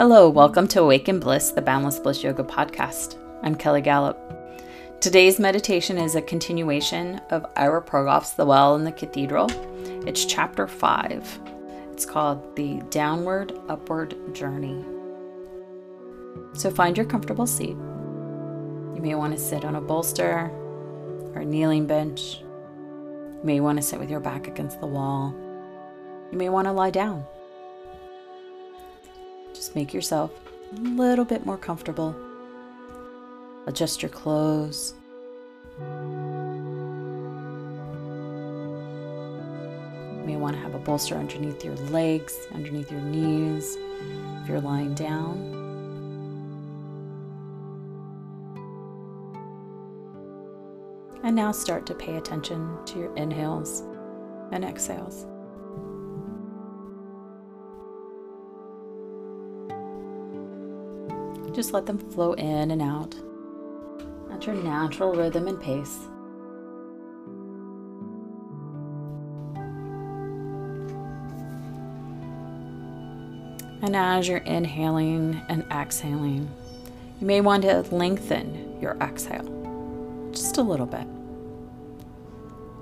Hello, welcome to Awaken Bliss, the Boundless Bliss Yoga podcast. I'm Kelly Gallup. Today's meditation is a continuation of Ira Progoff's The Well and the Cathedral. It's chapter 5. It's called The Downward Upward Journey. So find your comfortable seat. You may want to sit on a bolster or a kneeling bench. You may want to sit with your back against the wall. You may want to lie down. Just make yourself a little bit more comfortable. Adjust your clothes. You may want to have a bolster underneath your legs, underneath your knees, if you're lying down. And now start to pay attention to your inhales and exhales. Just let them flow in and out at your natural rhythm and pace. And as you're inhaling and exhaling, you may want to lengthen your exhale just a little bit.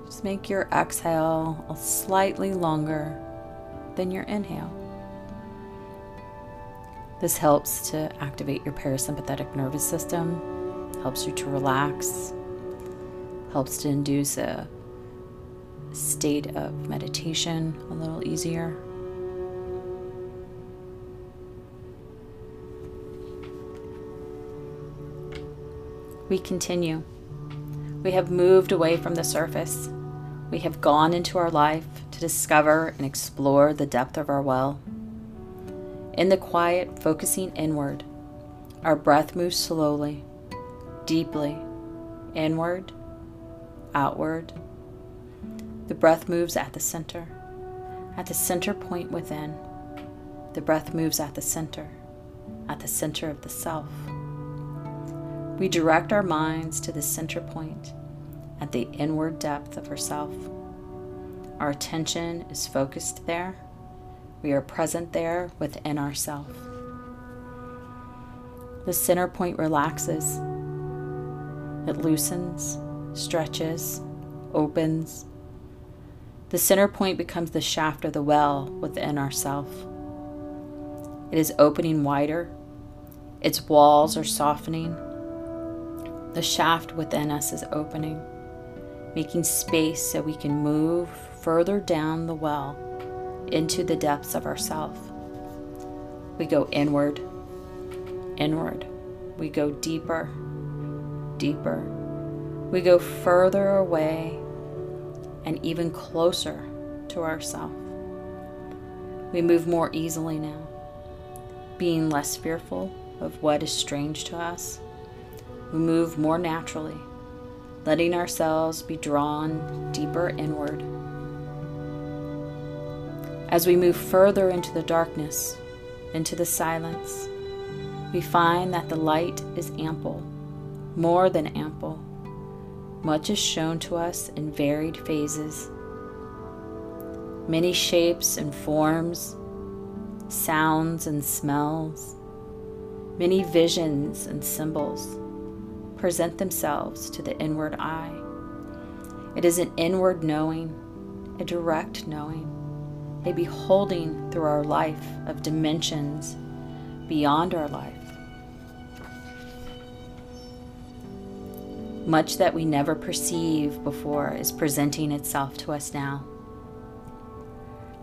Just make your exhale slightly longer than your inhale. This helps to activate your parasympathetic nervous system, helps you to relax, helps to induce a state of meditation a little easier. We continue. We have moved away from the surface. We have gone into our life to discover and explore the depth of our well. In the quiet, focusing inward, our breath moves slowly, deeply, inward, outward. The breath moves at the center, at the center point within. The breath moves at the center, at the center of the self. We direct our minds to the center point at the inward depth of ourself. Our attention is focused there we are present there within ourself. The center point relaxes. It loosens, stretches, opens. The center point becomes the shaft of the well within ourself. It is opening wider. Its walls are softening. The shaft within us is opening, making space so we can move further down the well into the depths of ourself. We go inward, inward. We go deeper, deeper. We go further away and even closer to ourself. We move more easily now, being less fearful of what is strange to us. We move more naturally, letting ourselves be drawn deeper inward as we move further into the darkness, into the silence, we find that the light is ample, more than ample. Much is shown to us in varied phases. Many shapes and forms, sounds and smells, many visions and symbols present themselves to the inward eye. It is an inward knowing, a direct knowing a beholding through our life of dimensions beyond our life. Much that we never perceived before is presenting itself to us now.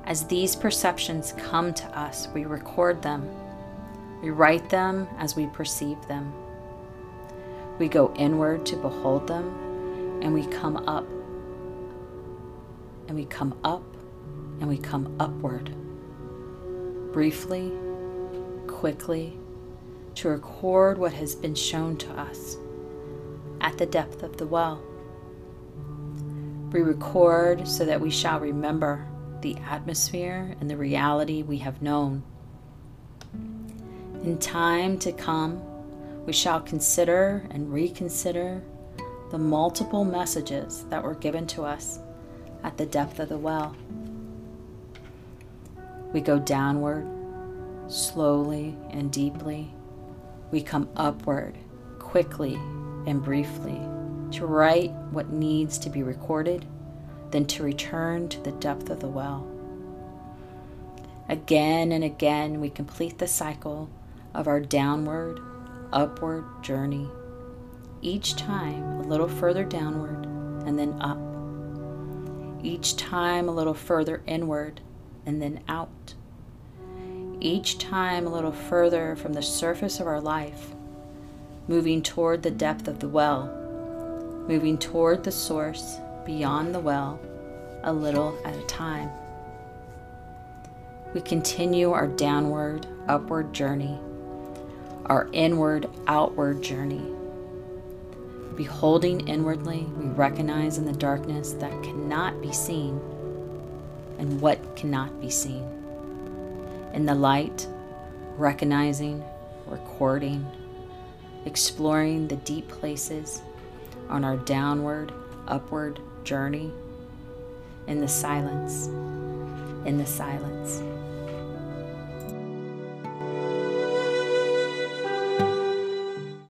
As these perceptions come to us, we record them. We write them as we perceive them. We go inward to behold them, and we come up. And we come up and we come upward, briefly, quickly, to record what has been shown to us at the depth of the well. We record so that we shall remember the atmosphere and the reality we have known. In time to come, we shall consider and reconsider the multiple messages that were given to us at the depth of the well. We go downward, slowly and deeply, we come upward quickly and briefly to write what needs to be recorded, then to return to the depth of the well. Again and again, we complete the cycle of our downward, upward journey, each time a little further downward and then up, each time a little further inward and then out, each time a little further from the surface of our life, moving toward the depth of the well, moving toward the source beyond the well, a little at a time. We continue our downward, upward journey, our inward, outward journey. Beholding inwardly, we recognize in the darkness that cannot be seen and what cannot be seen. In the light, recognizing, recording, exploring the deep places on our downward, upward journey. In the silence, in the silence.